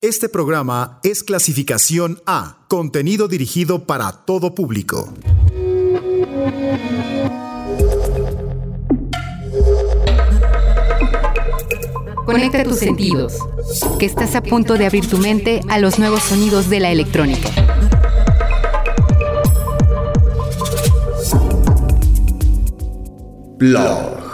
Este programa es clasificación A, contenido dirigido para todo público. Conecta tus sentidos, que estás a punto de abrir tu mente a los nuevos sonidos de la electrónica. Blog.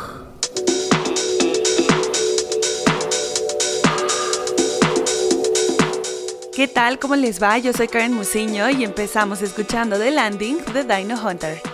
¿Qué tal? ¿Cómo les va? Yo soy Karen Musiño y empezamos escuchando The Landing de Dino Hunter.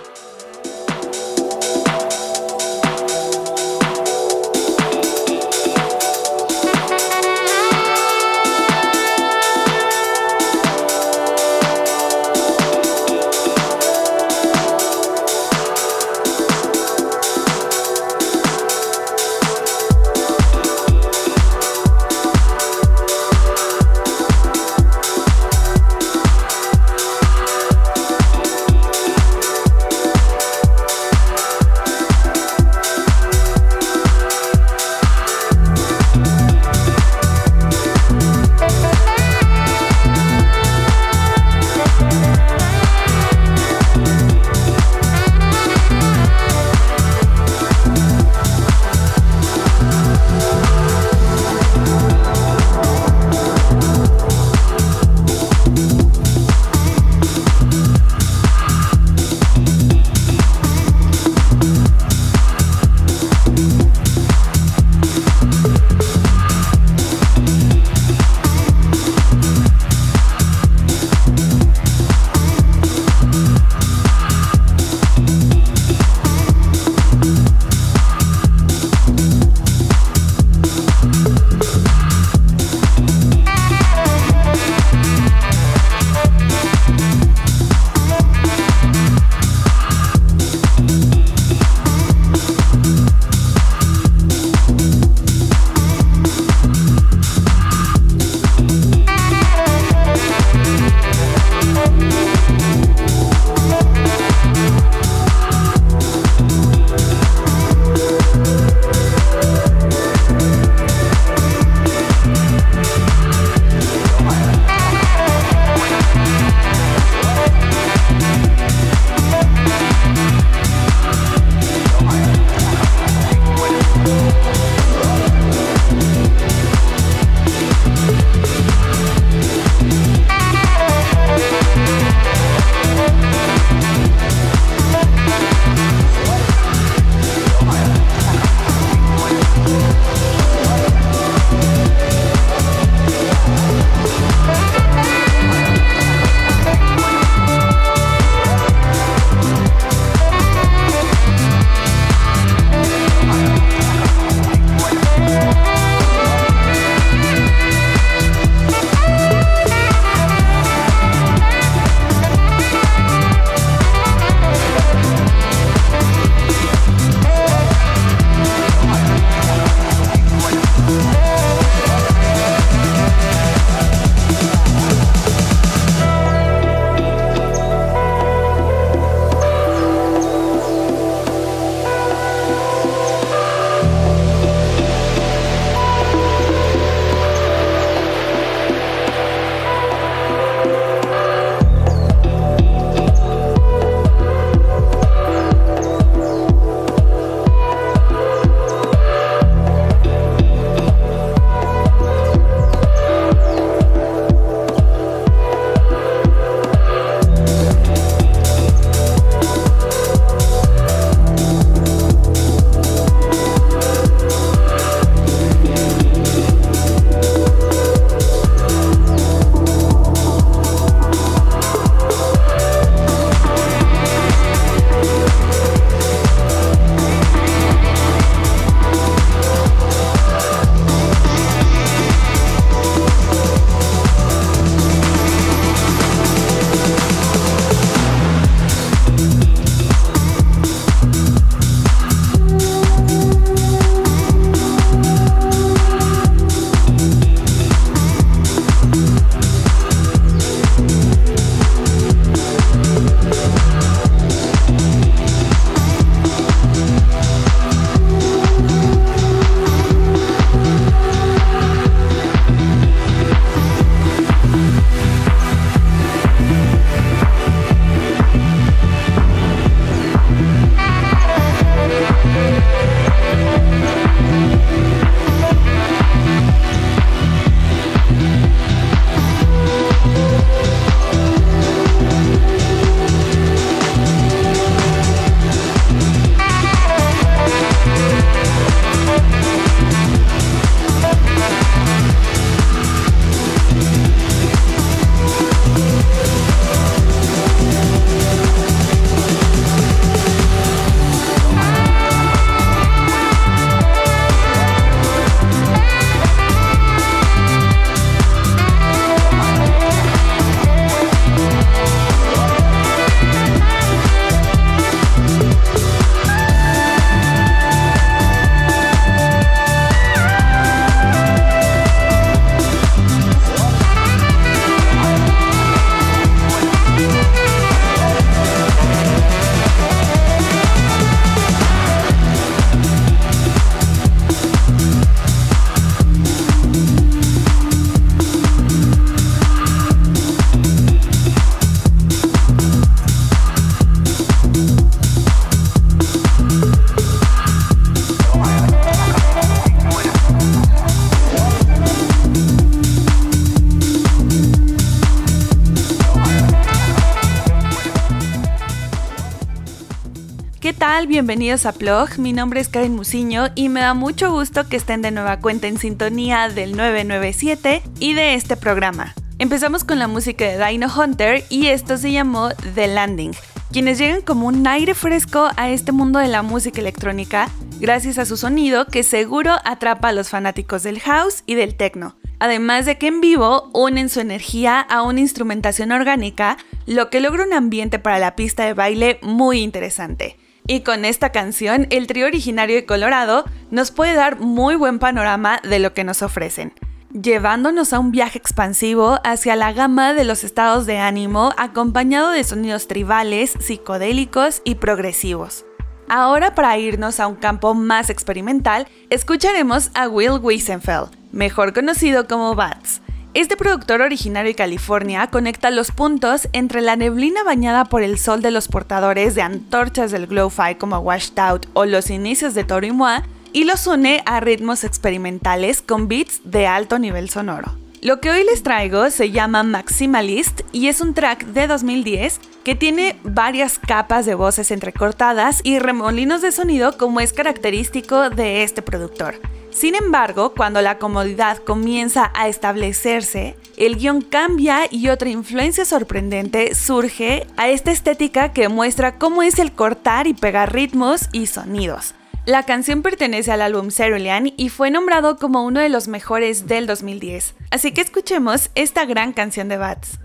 Bienvenidos a Plog. Mi nombre es Karen Musiño y me da mucho gusto que estén de nueva cuenta en sintonía del 997 y de este programa. Empezamos con la música de Dino Hunter y esto se llamó The Landing, quienes llegan como un aire fresco a este mundo de la música electrónica gracias a su sonido que seguro atrapa a los fanáticos del house y del techno. Además de que en vivo unen su energía a una instrumentación orgánica, lo que logra un ambiente para la pista de baile muy interesante. Y con esta canción, el trío originario de Colorado nos puede dar muy buen panorama de lo que nos ofrecen llevándonos a un viaje expansivo hacia la gama de los estados de ánimo acompañado de sonidos tribales, psicodélicos y progresivos. Ahora para irnos a un campo más experimental, escucharemos a Will Wiesenfeld, mejor conocido como Bats. Este productor originario de California conecta los puntos entre la neblina bañada por el sol de los portadores de antorchas del Glow-Fi como Washed Out o los inicios de Moi y los une a ritmos experimentales con beats de alto nivel sonoro. Lo que hoy les traigo se llama Maximalist y es un track de 2010 que tiene varias capas de voces entrecortadas y remolinos de sonido como es característico de este productor. Sin embargo, cuando la comodidad comienza a establecerse, el guion cambia y otra influencia sorprendente surge a esta estética que muestra cómo es el cortar y pegar ritmos y sonidos. La canción pertenece al álbum Cerulean y fue nombrado como uno de los mejores del 2010. Así que escuchemos esta gran canción de Bats.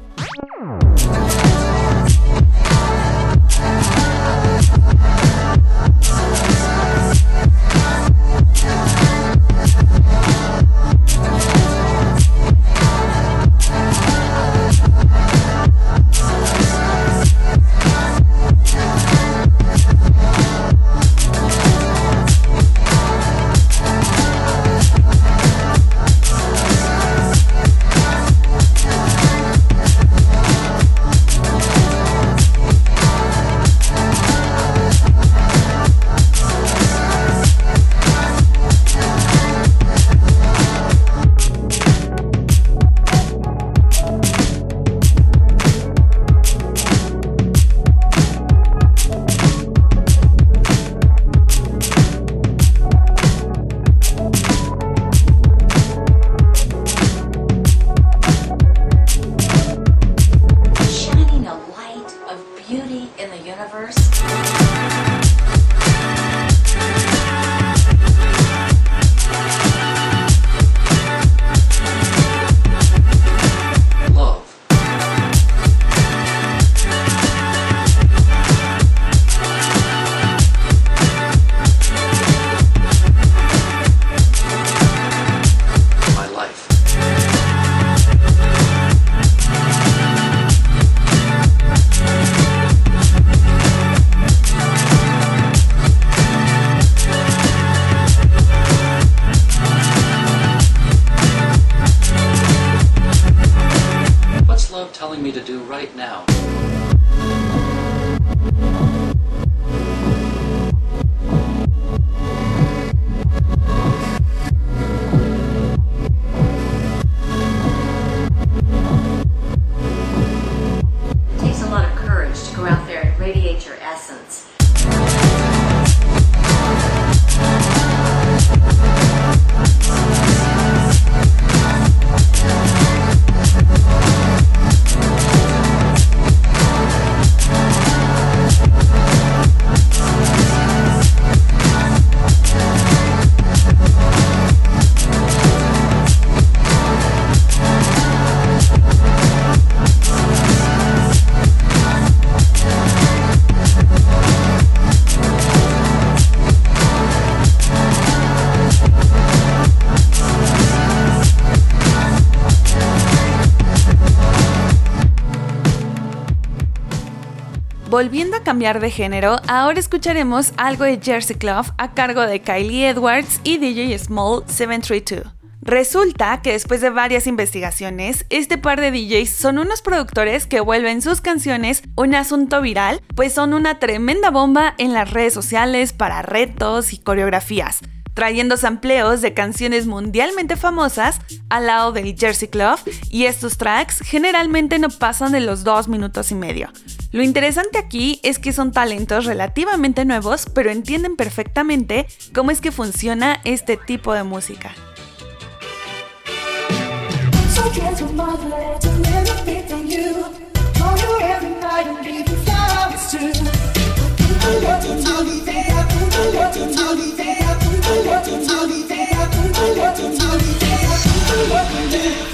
Volviendo a cambiar de género, ahora escucharemos algo de Jersey Club a cargo de Kylie Edwards y DJ Small 732. Resulta que después de varias investigaciones, este par de DJs son unos productores que vuelven sus canciones un asunto viral, pues son una tremenda bomba en las redes sociales para retos y coreografías, trayendo sampleos de canciones mundialmente famosas al lado del Jersey Club y estos tracks generalmente no pasan de los dos minutos y medio lo interesante aquí es que son talentos relativamente nuevos, pero entienden perfectamente cómo es que funciona este tipo de música. watching, watching.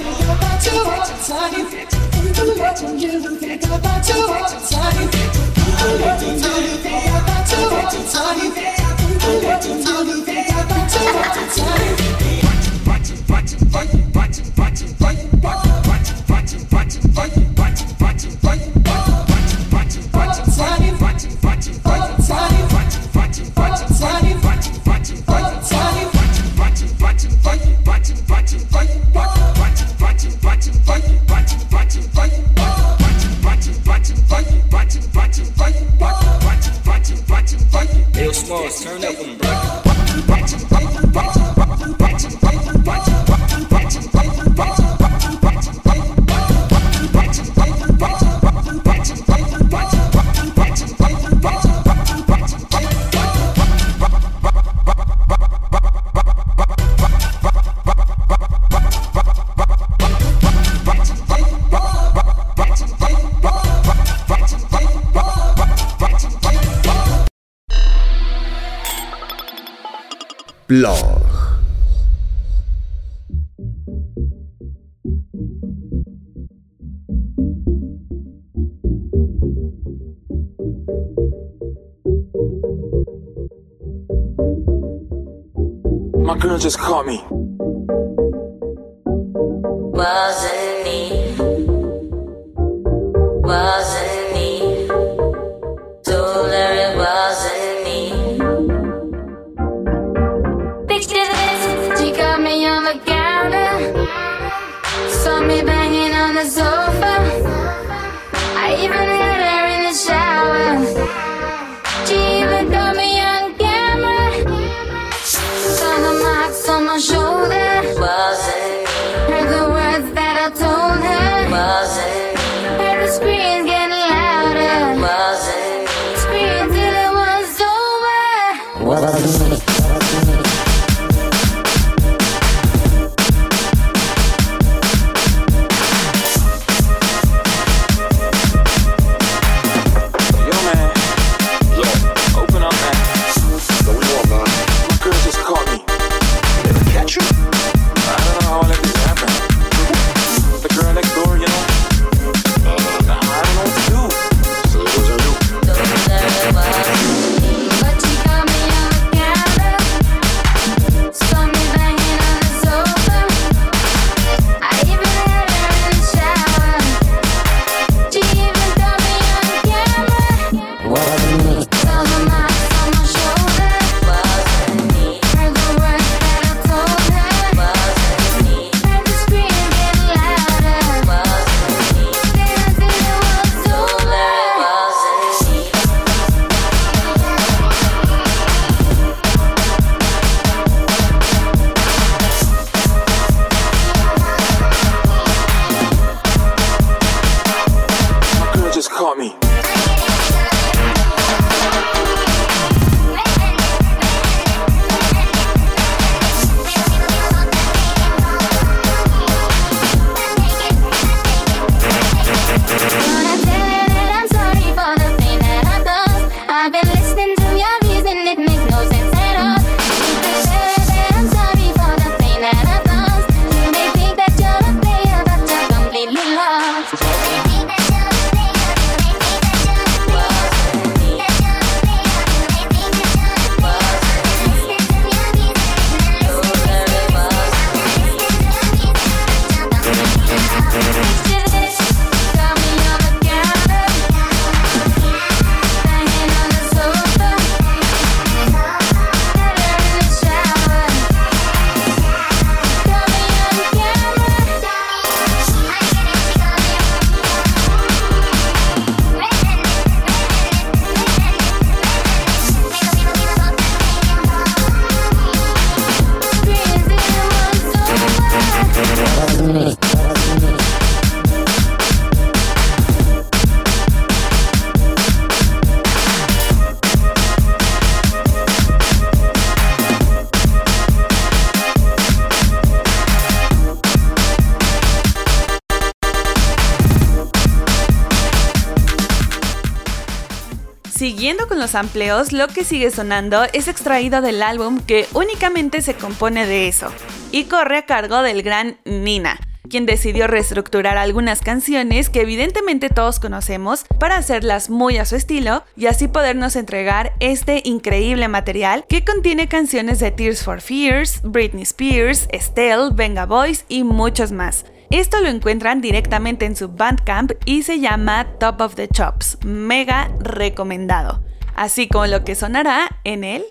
Los amplios, lo que sigue sonando es extraído del álbum que únicamente se compone de eso, y corre a cargo del gran Nina, quien decidió reestructurar algunas canciones que evidentemente todos conocemos para hacerlas muy a su estilo y así podernos entregar este increíble material que contiene canciones de Tears for Fears, Britney Spears, Estelle, Venga Boys y muchos más. Esto lo encuentran directamente en su Bandcamp y se llama Top of the Chops, mega recomendado, así como lo que sonará en él.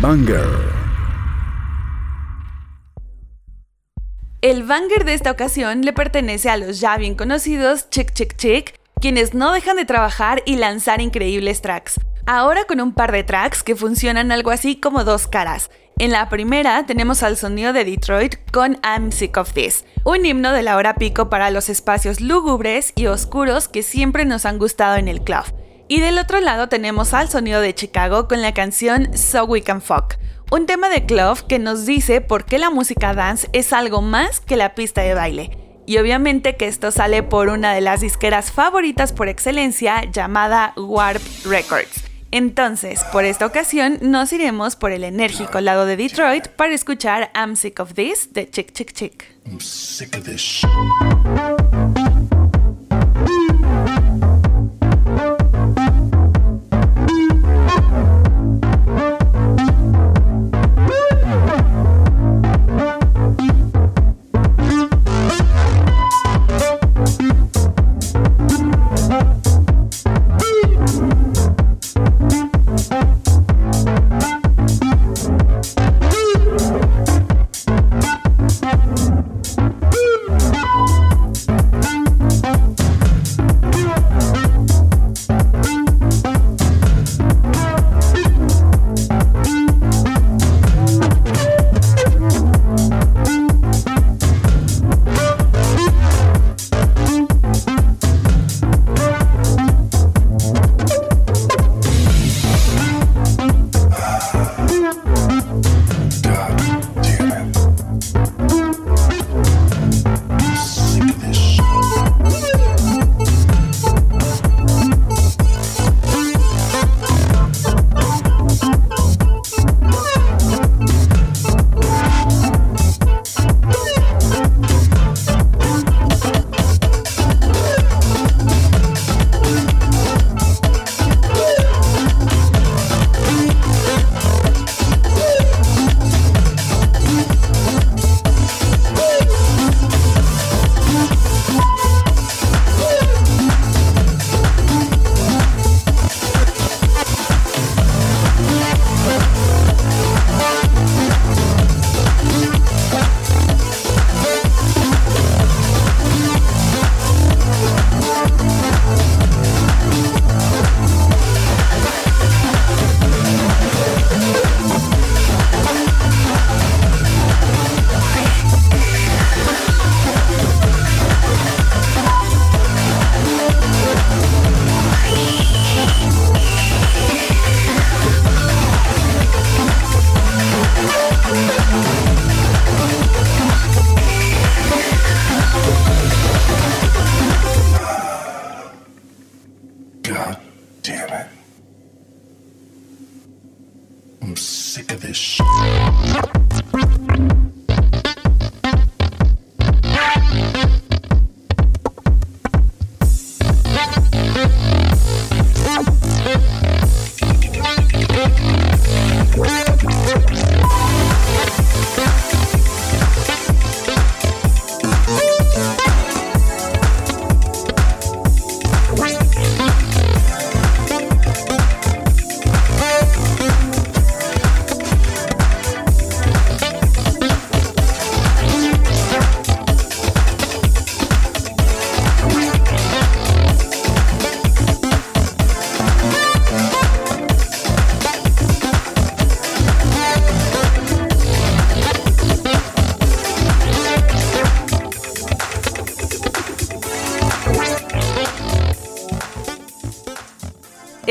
Banger. El banger de esta ocasión le pertenece a los ya bien conocidos Chick Chick Chick, quienes no dejan de trabajar y lanzar increíbles tracks. Ahora con un par de tracks que funcionan algo así como dos caras. En la primera tenemos al sonido de Detroit con I'm Sick of This, un himno de la hora pico para los espacios lúgubres y oscuros que siempre nos han gustado en el club. Y del otro lado tenemos al sonido de Chicago con la canción So We Can Fuck, un tema de club que nos dice por qué la música dance es algo más que la pista de baile. Y obviamente que esto sale por una de las disqueras favoritas por excelencia llamada Warp Records. Entonces, por esta ocasión nos iremos por el enérgico lado de Detroit para escuchar I'm Sick of This de Chick Chick Chick. I'm sick of this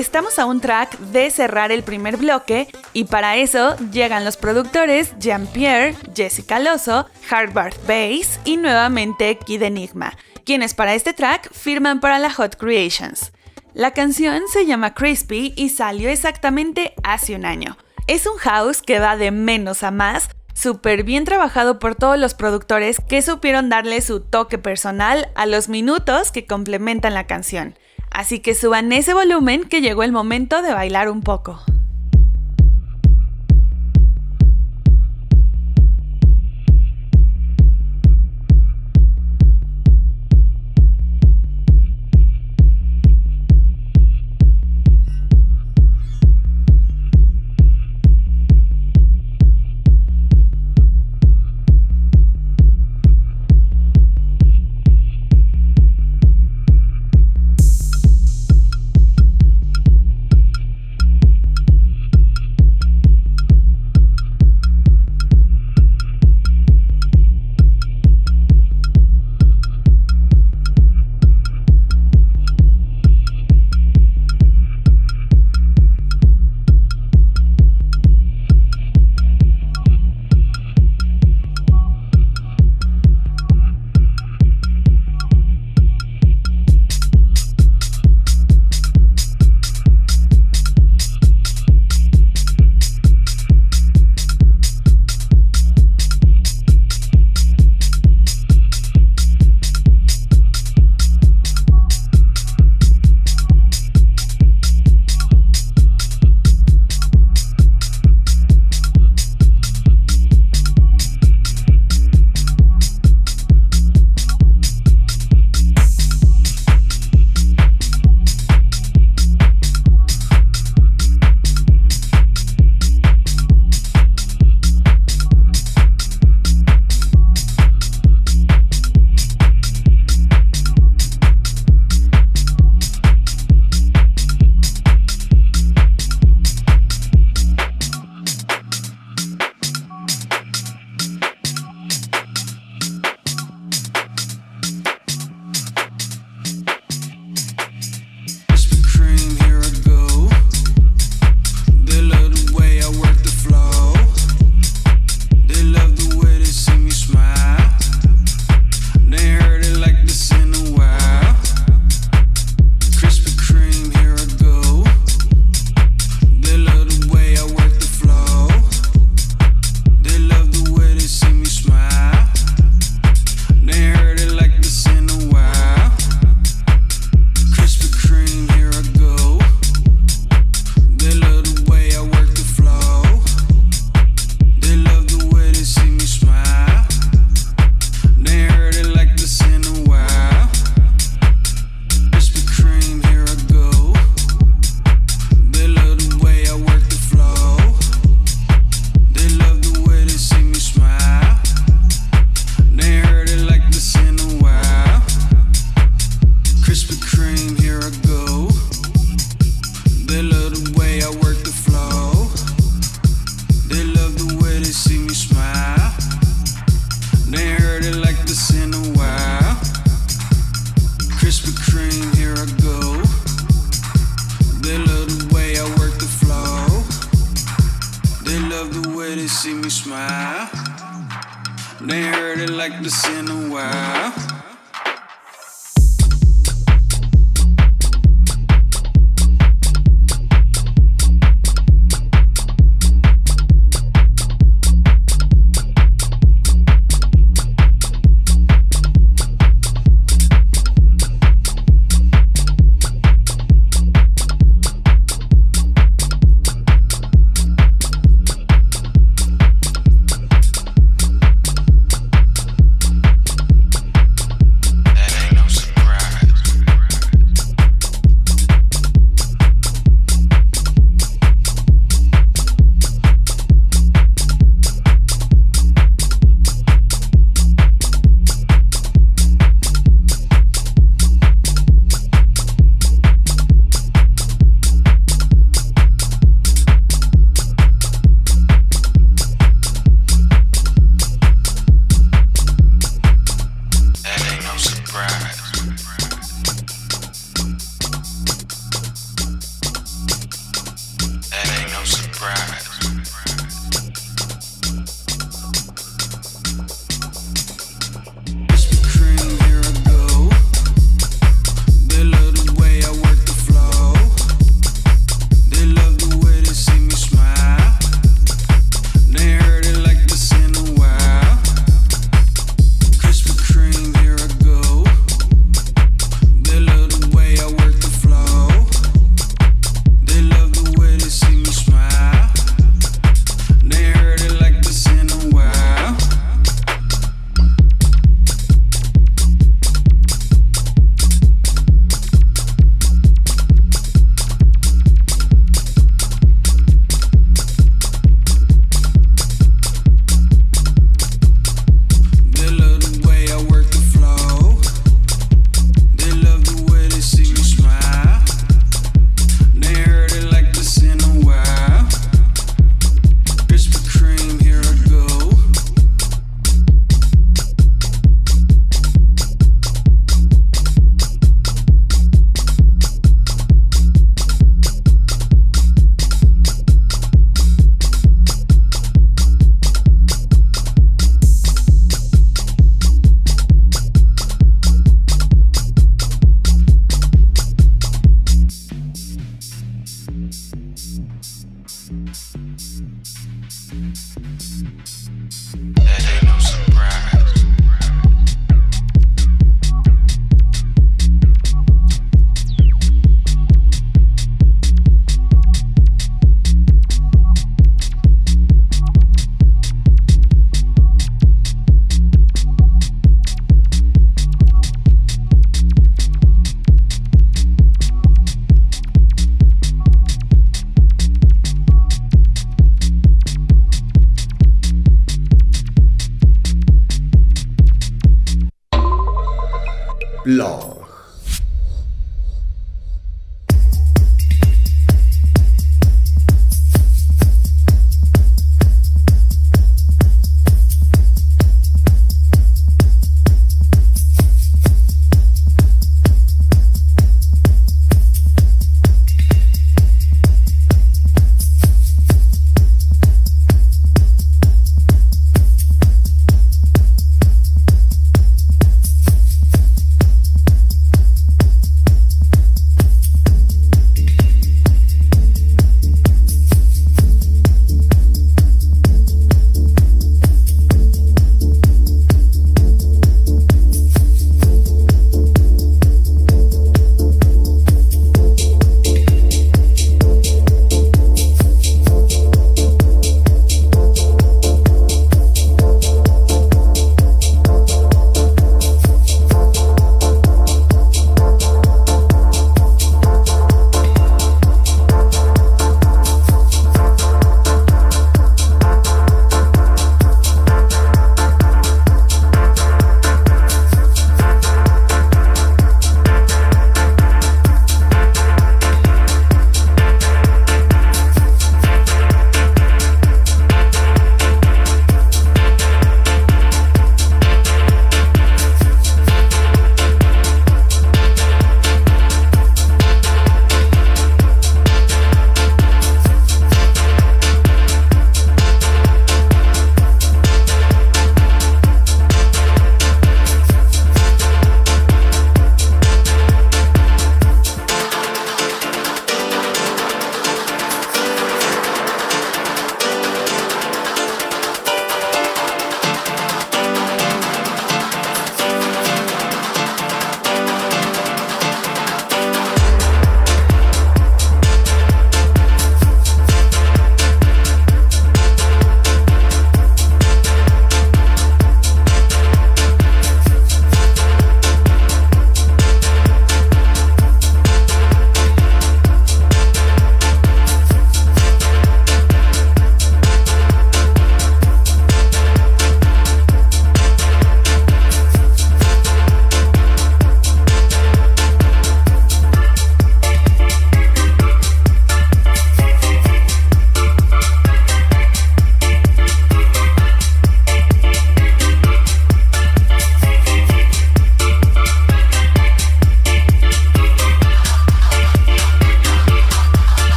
Estamos a un track de cerrar el primer bloque y para eso llegan los productores Jean-Pierre, Jessica Loso, Harvard Bass y nuevamente Kid Enigma, quienes para este track firman para la Hot Creations. La canción se llama Crispy y salió exactamente hace un año. Es un house que va de menos a más, súper bien trabajado por todos los productores que supieron darle su toque personal a los minutos que complementan la canción. Así que suban ese volumen que llegó el momento de bailar un poco.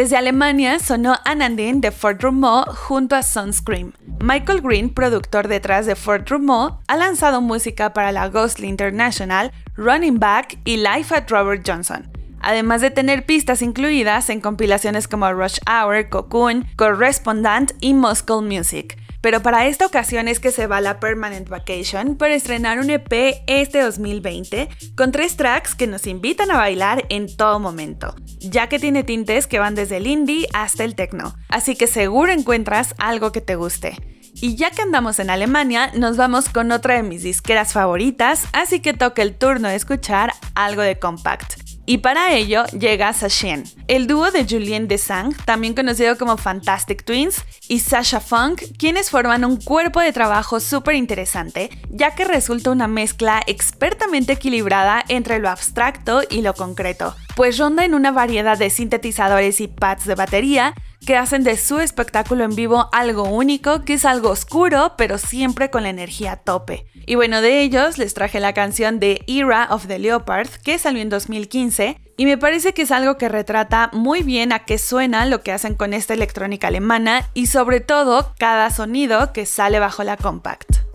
Desde Alemania sonó Anandine de Fort Rumo junto a Sunscream. Michael Green, productor detrás de Fort Rumo, ha lanzado música para la Ghostly International, Running Back y Life at Robert Johnson. Además de tener pistas incluidas en compilaciones como Rush Hour, Cocoon, Correspondent y Muscle Music. Pero para esta ocasión es que se va la Permanent Vacation para estrenar un EP este 2020 con tres tracks que nos invitan a bailar en todo momento, ya que tiene tintes que van desde el indie hasta el techno, así que seguro encuentras algo que te guste. Y ya que andamos en Alemania, nos vamos con otra de mis disqueras favoritas, así que toca el turno de escuchar algo de Compact. Y para ello llega Sashen, el dúo de Julien Desang, también conocido como Fantastic Twins, y Sasha Funk, quienes forman un cuerpo de trabajo súper interesante, ya que resulta una mezcla expertamente equilibrada entre lo abstracto y lo concreto, pues ronda en una variedad de sintetizadores y pads de batería que hacen de su espectáculo en vivo algo único, que es algo oscuro, pero siempre con la energía tope. Y bueno, de ellos les traje la canción de Era of the Leopard, que salió en 2015, y me parece que es algo que retrata muy bien a qué suena lo que hacen con esta electrónica alemana y sobre todo cada sonido que sale bajo la compact.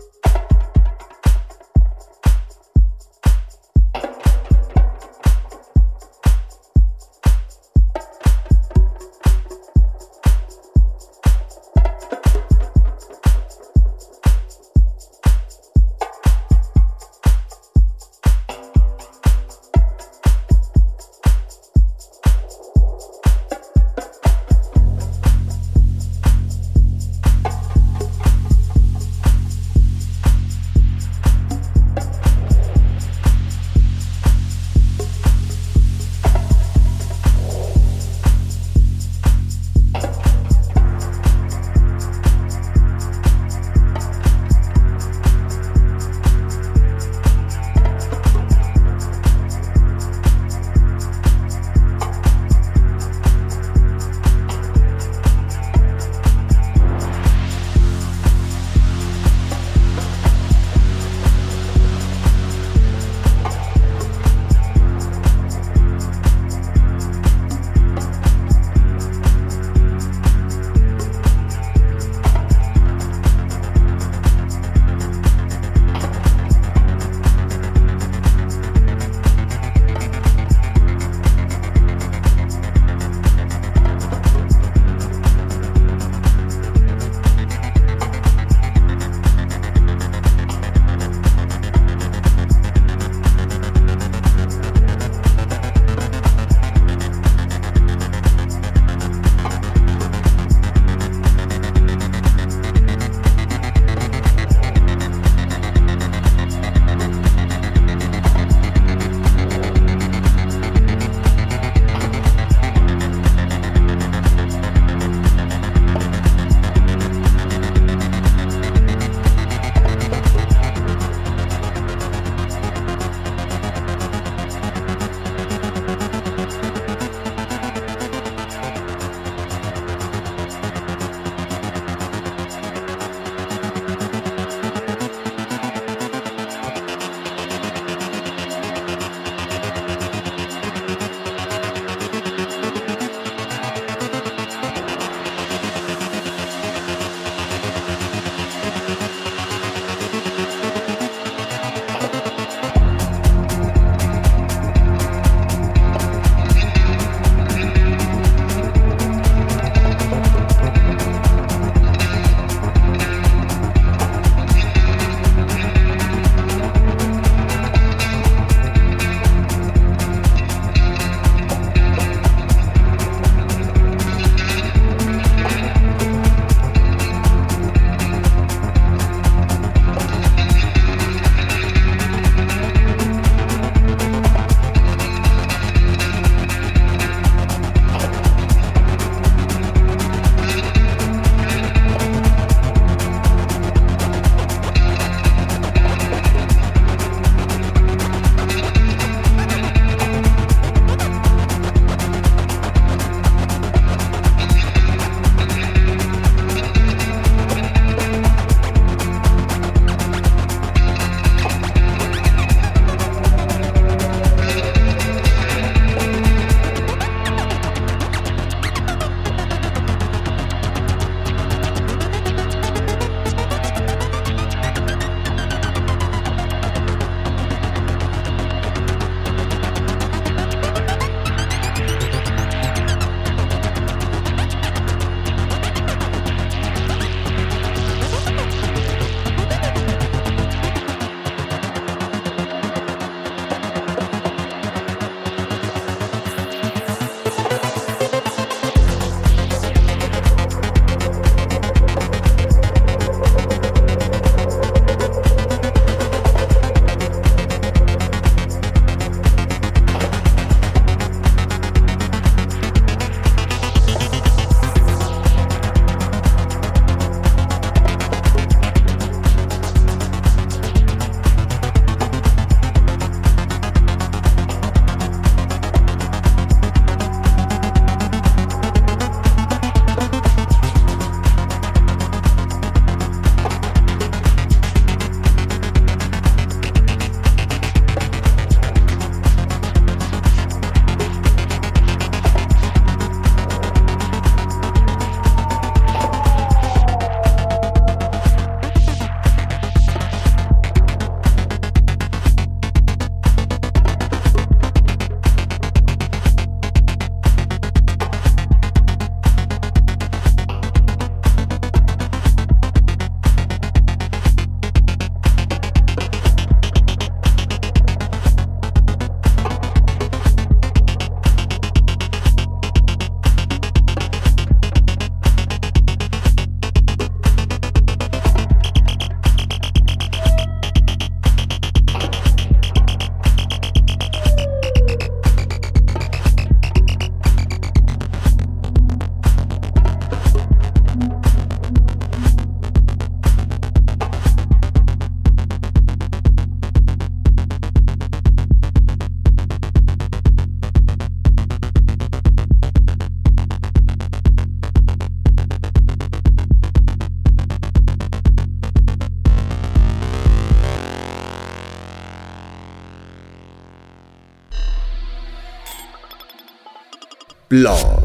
Blog.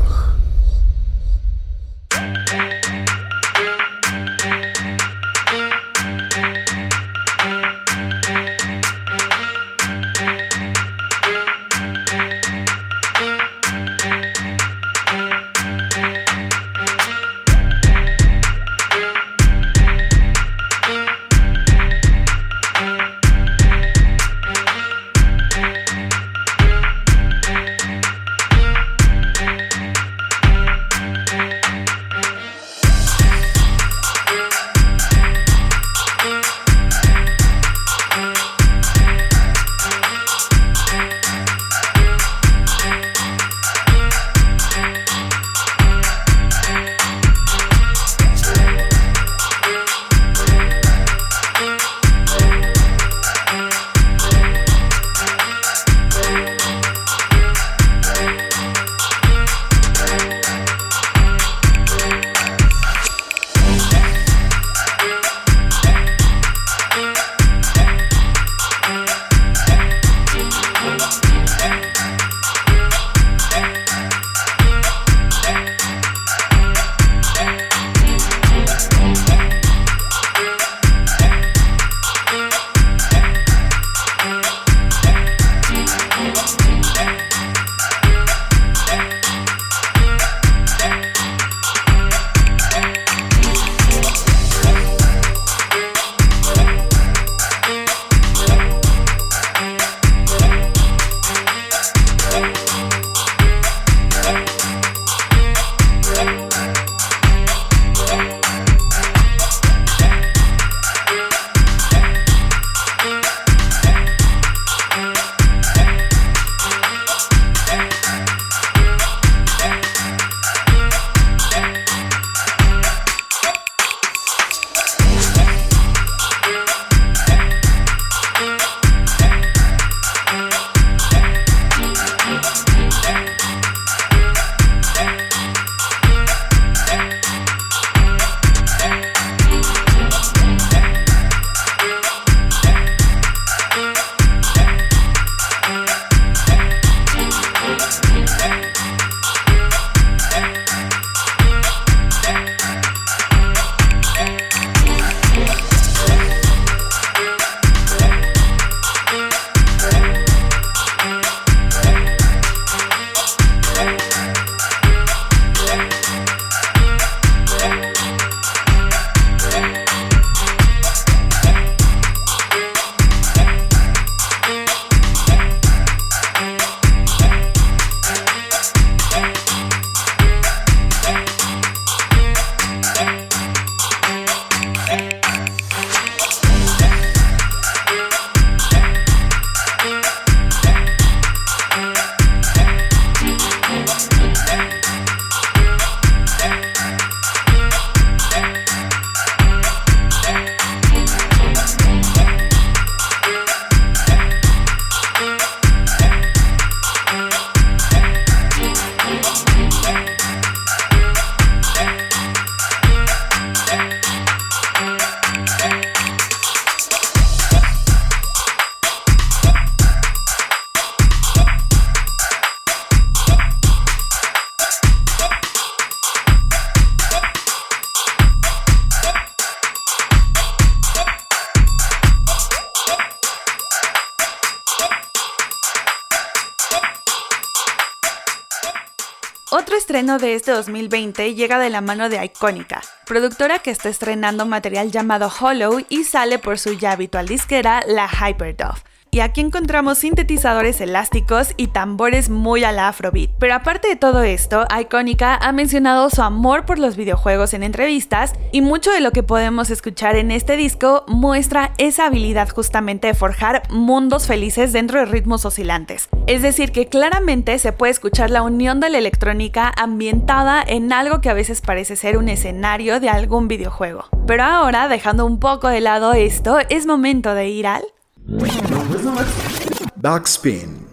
De este 2020 llega de la mano de Icónica, productora que está estrenando material llamado Hollow y sale por su ya habitual disquera, la Hyperdove. Y aquí encontramos sintetizadores elásticos y tambores muy a la Afrobeat. Pero aparte de todo esto, Icónica ha mencionado su amor por los videojuegos en entrevistas y mucho de lo que podemos escuchar en este disco muestra esa habilidad justamente de forjar mundos felices dentro de ritmos oscilantes. Es decir, que claramente se puede escuchar la unión de la electrónica ambientada en algo que a veces parece ser un escenario de algún videojuego. Pero ahora, dejando un poco de lado esto, es momento de ir al... Backspin.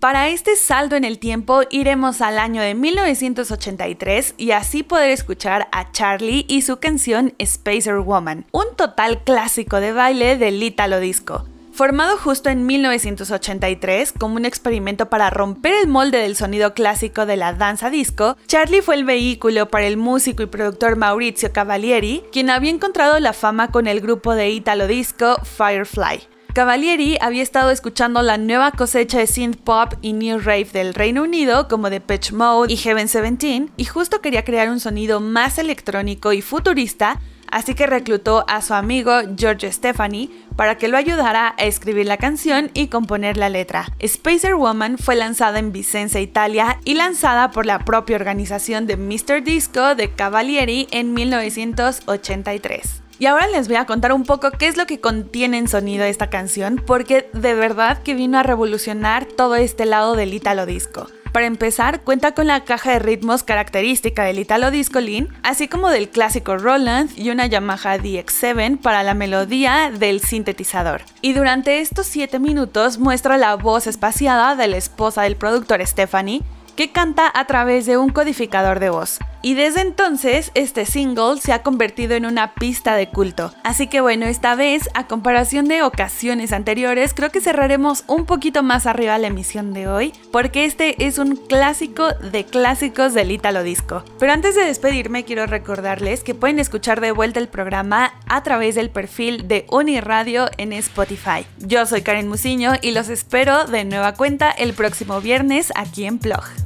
Para este saldo en el tiempo iremos al año de 1983 y así poder escuchar a Charlie y su canción Spacer Woman, un total clásico de baile del Italo Disco. Formado justo en 1983 como un experimento para romper el molde del sonido clásico de la danza disco, Charlie fue el vehículo para el músico y productor Maurizio Cavalieri, quien había encontrado la fama con el grupo de Italo Disco Firefly. Cavalieri había estado escuchando la nueva cosecha de synth pop y new rave del Reino Unido como Depeche Mode y Heaven 17 y justo quería crear un sonido más electrónico y futurista, así que reclutó a su amigo George Stefani para que lo ayudara a escribir la canción y componer la letra. Spacer Woman fue lanzada en Vicenza, Italia y lanzada por la propia organización de Mr. Disco de Cavalieri en 1983. Y ahora les voy a contar un poco qué es lo que contiene en sonido esta canción, porque de verdad que vino a revolucionar todo este lado del Italo Disco. Para empezar, cuenta con la caja de ritmos característica del Italo Disco Lean, así como del clásico Roland y una Yamaha DX7 para la melodía del sintetizador. Y durante estos 7 minutos muestra la voz espaciada de la esposa del productor Stephanie, que canta a través de un codificador de voz. Y desde entonces este single se ha convertido en una pista de culto. Así que bueno, esta vez, a comparación de ocasiones anteriores, creo que cerraremos un poquito más arriba la emisión de hoy, porque este es un clásico de clásicos del Italo Disco. Pero antes de despedirme, quiero recordarles que pueden escuchar de vuelta el programa a través del perfil de Uniradio en Spotify. Yo soy Karen Musiño y los espero de nueva cuenta el próximo viernes aquí en Plog.